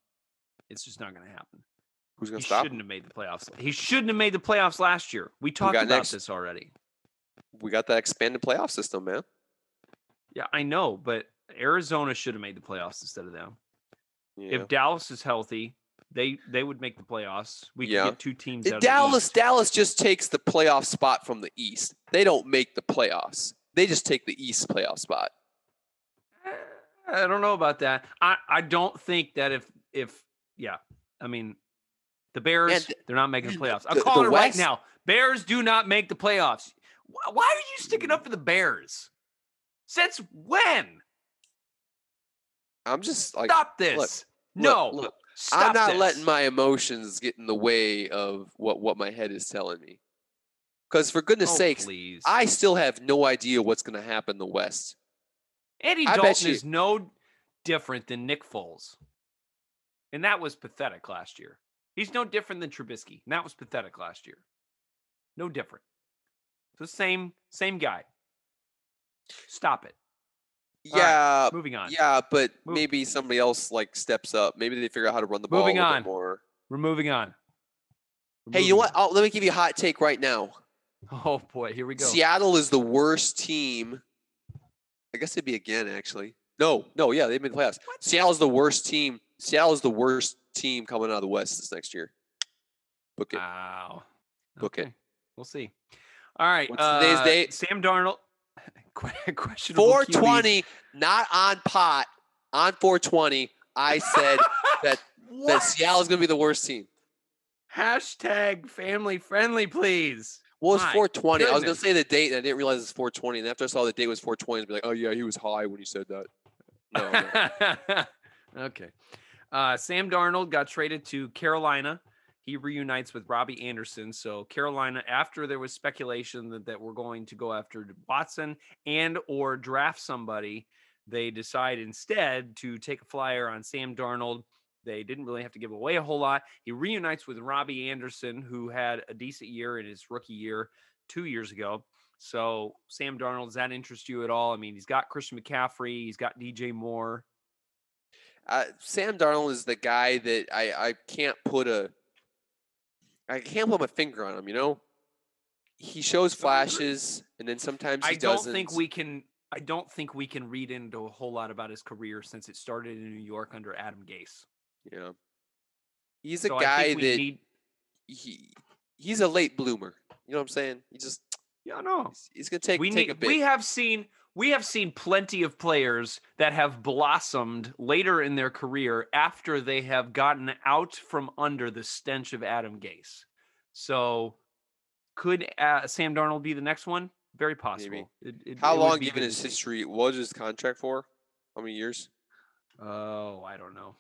it's just not going to happen. Who's He gonna stop? shouldn't him? have made the playoffs. He shouldn't have made the playoffs last year. We talked got about next? this already. We got that expanded playoff system, man. Yeah, I know, but Arizona should have made the playoffs instead of them. Yeah. If Dallas is healthy, they they would make the playoffs. We Yeah. get two teams. Out of the Dallas, Dallas just takes the playoff spot from the East. They don't make the playoffs. They just take the East playoff spot. I don't know about that. I, I don't think that if if yeah, I mean, the Bears th- they're not making the playoffs. I'm the- calling the it right now. Bears do not make the playoffs. Wh- Why are you sticking mm. up for the Bears? Since when? I'm just like, Stop this. look, no, look, stop I'm not this. letting my emotions get in the way of what what my head is telling me. Because for goodness Oh, sakes, please. I still have no idea what's going to happen in the West. Andy I Dalton you- is no different than Nick Foles. And that was pathetic last year. He's no different than Trubisky. And that was pathetic last year. No different. It's the same same guy. Stop it. All right, Yeah, Moving on. yeah, but Move- maybe somebody else like steps up. Maybe they figure out how to run the ball Moving a little on. bit more. We're moving on. We're Hey, you know what? I'll, let me give you a hot take right now. Oh boy, here we go. Seattle is the worst team. I guess it'd be again, actually. No, no, yeah, they've been the playoffs. Seattle's the worst team. Seattle's the worst team coming out of the West this next year. Book it. Wow. Book it. Okay, We'll see. All right. What's today's uh, date? Sam Darnold. que- Questionable QB. 420, not on pot. On 420, I said that that Seattle's going to be the worst team. Hashtag family friendly, please. Well, it's My 420. I was going to say the date, and I didn't realize it's 420. And after I saw the date was 420, I'd be like, oh, yeah, he was high when he said that. No, no. okay. Uh, Sam Darnold got traded to Carolina. He reunites with Robbie Anderson. So Carolina, after there was speculation that, that we're going to go after Watson and or draft somebody, they decide instead to take a flyer on Sam Darnold. They didn't really have to give away a whole lot. He reunites with Robbie Anderson, who had a decent year in his rookie year two years ago. So Sam Darnold, does that interest you at all? I mean, he's got Christian McCaffrey, he's got DJ Moore. Uh, Sam Darnold is the guy that I, I can't put a I can't put my finger on him. You know, he shows flashes, and then sometimes he I don't doesn't. think we can. I don't think we can read into a whole lot about his career since it started in New York under Adam Gase. Yeah, he's a So guy that need. he he's a late bloomer. You know what I'm saying? He just Yeah, no. he's, he's gonna take we take need. a bit. We have seen. We have seen plenty of players that have blossomed later in their career after they have gotten out from under the stench of Adam Gase. So, could uh, Sam Darnold be the next one? Very possible. It- it- How it long, given his history, what was his contract for? How many years? Oh, I don't know.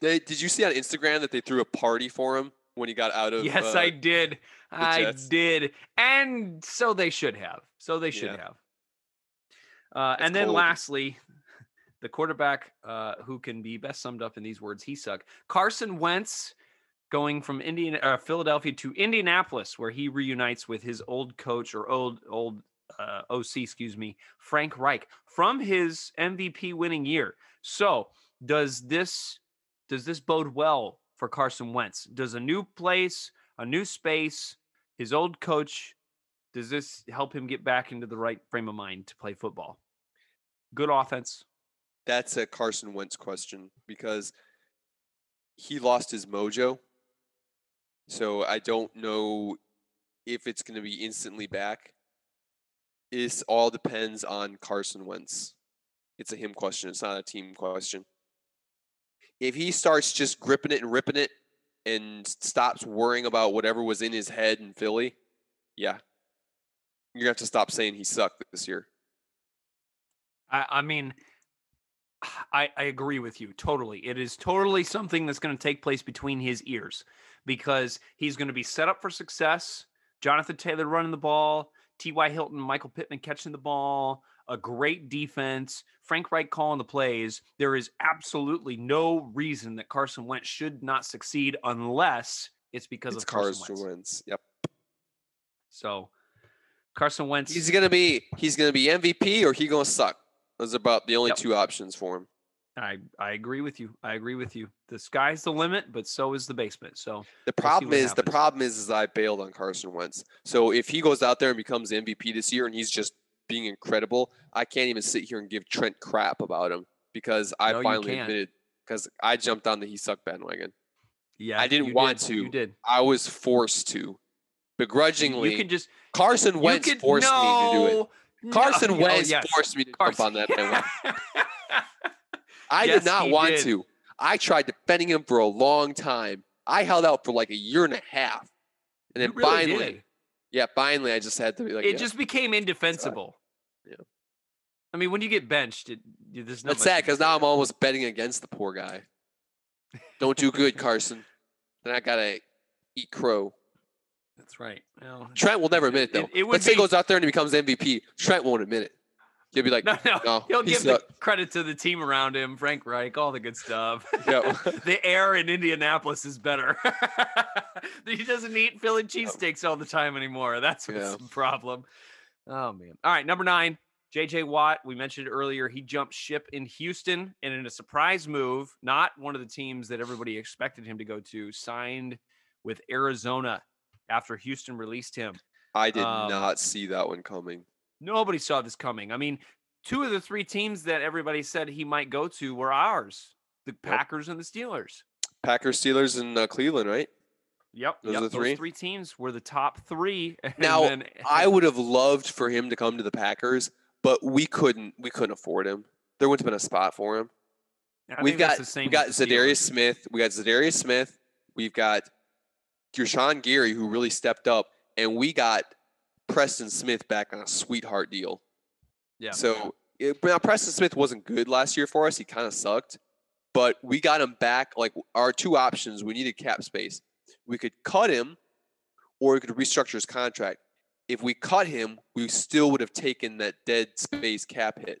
They, did you see on Instagram that they threw a party for him when he got out of? Yes, uh, I did. I did. And so they should have. So they should Yeah. have. Uh, and then cold. lastly, the quarterback uh, who can be best summed up in these words, he suck. Carson Wentz going from Indian uh, Philadelphia to Indianapolis, where he reunites with his old coach or old old uh, OC, excuse me, Frank Reich from his MVP winning year. So does this does this bode well for Carson Wentz? Does a new place, a new space, his old coach, does this help him get back into the right frame of mind to play football? Good offense. That's a Carson Wentz question because he lost his mojo. So I don't know if it's going to be instantly back. This all depends on Carson Wentz. It's a him question. It's not a team question. If he starts just gripping it and ripping it and stops worrying about whatever was in his head in Philly, yeah. To have to stop saying he sucked this year. I, I mean, I, I agree with you totally. It is totally something that's going to take place between his ears because he's going to be set up for success. Jonathan Taylor running the ball, T.Y. Hilton, Michael Pittman catching the ball, a great defense, Frank Reich calling the plays, there is absolutely no reason that Carson Wentz should not succeed unless it's because It's of Carson, Carson Wentz. Wentz. Yep. So Carson Wentz, He's gonna be he's gonna be MVP or he gonna suck. Those are about the only Yep. two options for him. I I agree with you. I agree with you. The sky's the limit, but so is the basement. So The problem what is the happens. problem is is I bailed on Carson Wentz. So if he goes out there and becomes MVP this year and he's just being incredible, I can't even sit here and give Trent crap about him because I No, finally admitted because I jumped on the he sucked bandwagon. yeah, I didn't want did. to. You did. I was forced to. Begrudgingly, You can just Carson Wentz could, forced me to do it. no, no, Carson oh, Wentz yes. forced me to Carson- jump on that bandwagon. I Yes, did not want did. to. I tried defending him for a long time. I held out for like a year and a half. And then really finally, did. yeah, finally I just had to be like, it yeah. just became indefensible. Yeah. I mean, when you get benched, it, there's not That's sad because now. I'm almost betting against the poor guy. Don't do good, Carson. Then I gotta eat crow. That's right. Well, Trent will never admit it though. It- it Let's say he goes out there and he becomes MVP. Trent won't admit it. He'll be like, no, no, no, he'll he give the credit to the team around him, Frank Reich, all the good stuff. Yeah. the air in Indianapolis is better. he doesn't eat Philly cheesesteaks all the time anymore. That's what's Yeah. the problem. Oh man. All right, number nine, JJ Watt. We mentioned earlier. He jumped ship in Houston and in a surprise move, not one of the teams that everybody expected him to go to, signed with Arizona after Houston released him. I did Um, not see that one coming. Nobody saw this coming. I mean, two of the three teams that everybody said he might go to were ours the Packers and the Steelers. Packers, Steelers, and uh, Cleveland, right? Yep. Those yep. are the three? Those three teams were the top three. and Now, then- I would have loved for him to come to the Packers, but we couldn't. We couldn't afford him. There wouldn't have been a spot for him. We've got the same we got Za'Darius Smith. We got Za'Darius Smith. We've got Rashan Gary, who really stepped up, and we got Preston Smith back on a sweetheart deal. Yeah. So it, now Preston Smith wasn't good last year for us. He kind of sucked, but we got him back. Like our two options, we needed cap space. We could cut him, or we could restructure his contract. If we cut him, we still would have taken that dead space cap hit.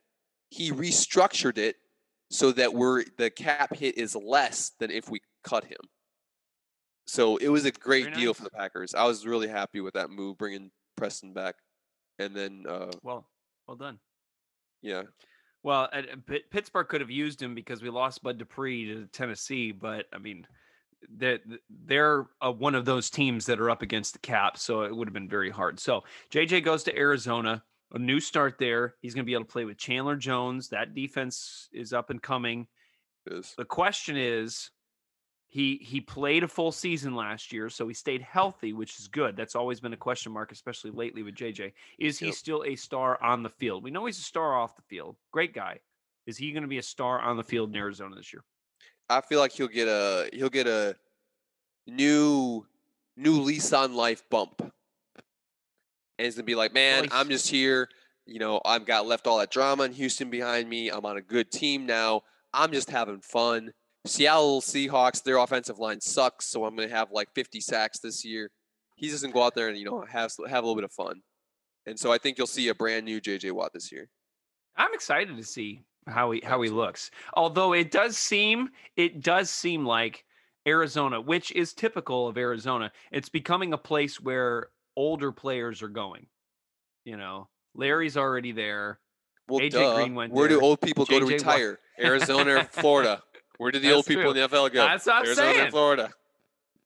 He restructured it so that we're the cap hit is less than if we cut him. So it was a great Very deal for the Packers. I was really happy with that move, bringing Preston back, and then uh, Well, well done. yeah, Well, and, uh, Pitt- Pittsburgh could have used him because we lost Bud Dupree to Tennessee, but I mean, they're, they're uh, one of those teams that are up against the cap, so it would have been very hard. So JJ goes to Arizona, a new start there. He's going to be able to play with Chandler Jones. That defense is up and coming. The question is, he he played a full season last year, so he stayed healthy, which is good. That's always been a question mark, especially lately with JJ. Is he Yep. still a star on the field? We know he's a star off the field. Great guy. Is he going to be a star on the field in Arizona this year? I feel like he'll get a he'll get a new new lease on life bump, and he's gonna be like, man, I'm just here. You know, I've got left all that drama in Houston behind me. I'm on a good team now. I'm just having fun. Seattle Seahawks, their offensive line sucks, so I'm gonna have like 50 sacks this year. He's just gonna go out there and you know have have a little bit of fun, and so I think you'll see a brand new JJ Watt this year. I'm excited to see how he how he looks. Although it does seem it does seem like Arizona, which is typical of Arizona, it's becoming a place where older players are going. You know, Larry's already there. Well, AJ duh. Green went Where do old people go to JJ Watt- retire? Arizona or Florida? Where do the old That's people in the NFL go? That's what I'm Arizona saying. Florida.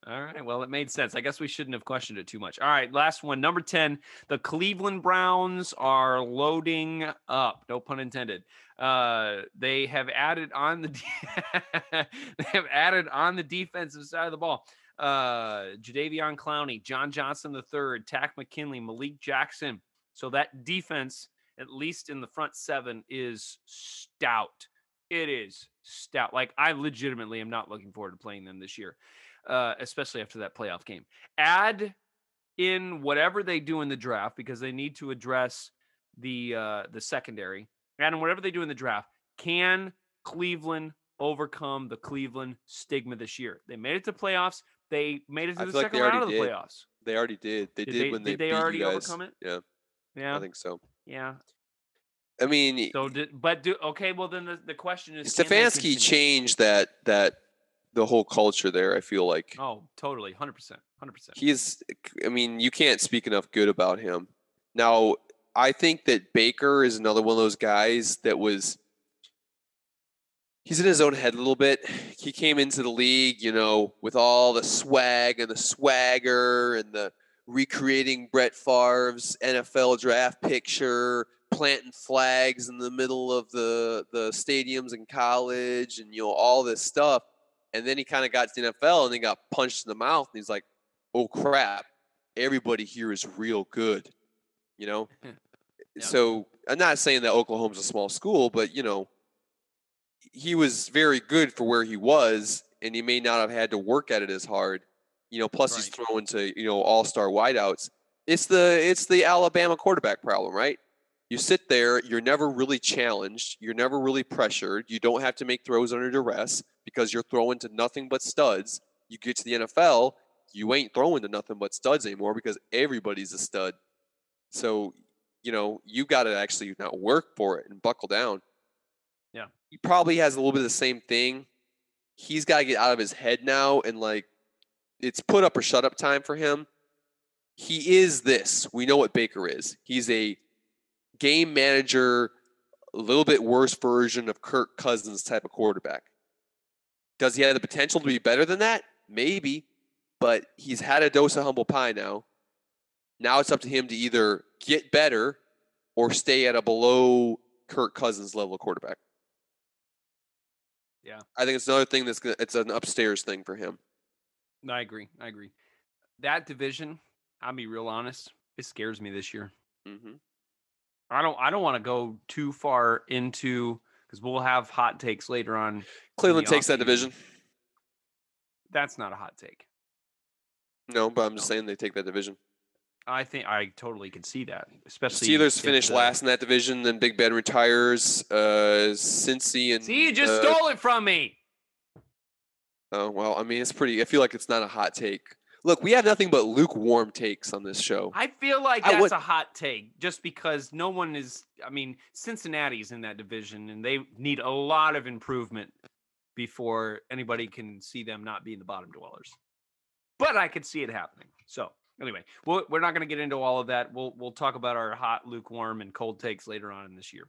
All right. Well, it made sense. I guess we shouldn't have questioned it too much. All right. Last one. Number 10. The Cleveland Browns are loading up. No pun intended. Uh, they have added on the they have added on the defensive side of the ball. Uh Jadeveon Clowney, John Johnson III, Takk McKinley, Malik Jackson. So that defense, at least in the front seven, is stout. It is stout. Like I legitimately am not looking forward to playing them this year uh, especially after that playoff game. Add in whatever they do in the draft because they need to address the uh, the secondary. Add in whatever they do in the draft. Can Cleveland overcome the Cleveland stigma this year? They made it to playoffs. They made it to I the like second they round of the did. playoffs. They already did. They Did did, they- when they did they beat already overcome it? Yeah, Yeah, I think so. yeah. I mean, So, did, but do okay. Well, then the, the question is, Stefanski changed that that the whole culture there. I feel like Oh, totally, hundred percent, hundred percent. he's. I mean, you can't speak enough good about him. Now, I think that Baker is another one of those guys that was. He's in his own head a little bit. He came into the league, you know, with all the swag and the swagger and the recreating Brett Favre's NFL draft picture, planting flags in the middle of the the stadiums in college, and you know all this stuff. And then he kind of got to the NFL and he got punched in the mouth, and he's like, "Oh crap! Everybody here is real good," you know. Yeah. So I'm not saying that Oklahoma's a small school, but you know, he was very good for where he was, and he may not have had to work at it as hard. You know, plus he's thrown to you know all star wideouts. It's the it's the Alabama quarterback problem, right? You sit there, you're never really challenged, you're never really pressured, you don't have to make throws under duress because you're throwing to nothing but studs. You get to the NFL, you ain't throwing to nothing but studs anymore because everybody's a stud. So, you know, you got to actually not work for it and buckle down. Yeah. He probably has a little bit of the same thing. He's got to get out of his head now and like it's put up or shut up time for him. He is this. We know what Baker is. He's a game manager, a little bit worse version of Kirk Cousins type of quarterback. Does he have the potential to be better than that? Maybe, but he's had a dose of humble pie now. Now it's up to him to either get better or stay at a below Kirk Cousins level quarterback. Yeah. I think it's another thing that's gonna, it's an upstairs thing for him. I agree. I agree. That division, I'll be real honest, it scares me this year. hmm I don't. I don't want to go too far into because we'll have hot takes later on. Cleveland takes that division. That's not a hot take. No, but I'm just No. saying they take that division. I think I totally can see that, especially Steelers finish the- last in that division, then Big Ben retires. Uh, Cincy and See, you just uh, stole it from me. Oh well, I mean it's pretty. I feel like it's not a hot take. Look, we have nothing but lukewarm takes on this show. I feel like that's would- a hot take, just because no one is. I mean, Cincinnati's in that division, and they need a lot of improvement before anybody can see them not being the bottom dwellers. But I could see it happening. So anyway, we'll, we're not going to get into all of that. We'll we'll talk about our hot, lukewarm, and cold takes later on in this year.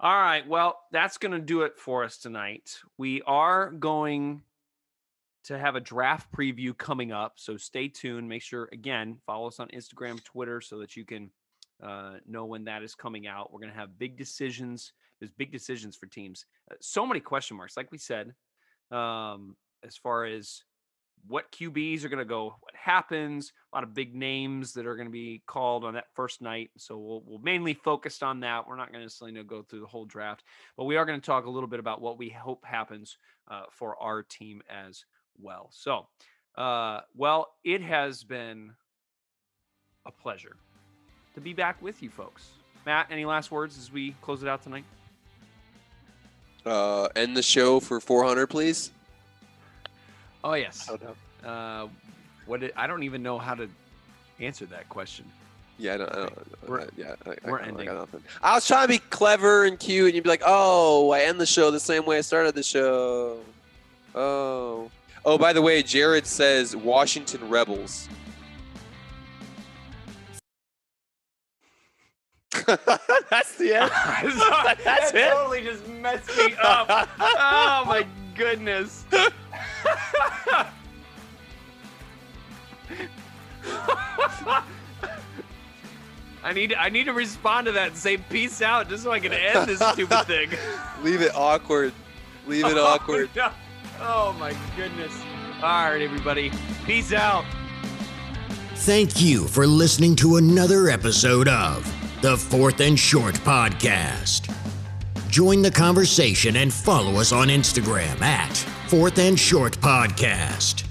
All right. Well, that's going to do it for us tonight. We are going to have a draft preview coming up. So stay tuned. Make sure, again, follow us on Instagram, Twitter, so that you can uh, know when that is coming out. We're going to have big decisions. There's big decisions for teams. Uh, so many question marks, like we said, um, as far as what QBs are going to go, what happens, a lot of big names that are going to be called on that first night. So we'll, we'll mainly focus on that. We're not going to necessarily go through the whole draft, but we are going to talk a little bit about what we hope happens uh, for our team as well. So, uh, well, it has been a pleasure to be back with you folks. Matt, any last words as we close it out tonight? Uh, end the show for 400, please. Oh yes. don't. Uh, what it, I don't even know how to answer that question. Yeah, I don't. I don't We're- I- yeah, I, I, we're I, ending. got nothing. I was trying to be clever and cute, and you'd be like, "Oh, I end the show the same way I started the show." Oh, oh. By the way, Jared says Washington Rebels. That's the end. That's that it? totally just messed me up. oh my goodness. I need I need to respond to that and say peace out just so I can end this stupid thing. Leave it awkward. Leave it Oh, awkward. no. Oh my goodness. All right, everybody. Peace out. Thank you for listening to another episode of the Fourth and Short Podcast. Join the conversation and follow us on Instagram at Fourth and Short Podcast.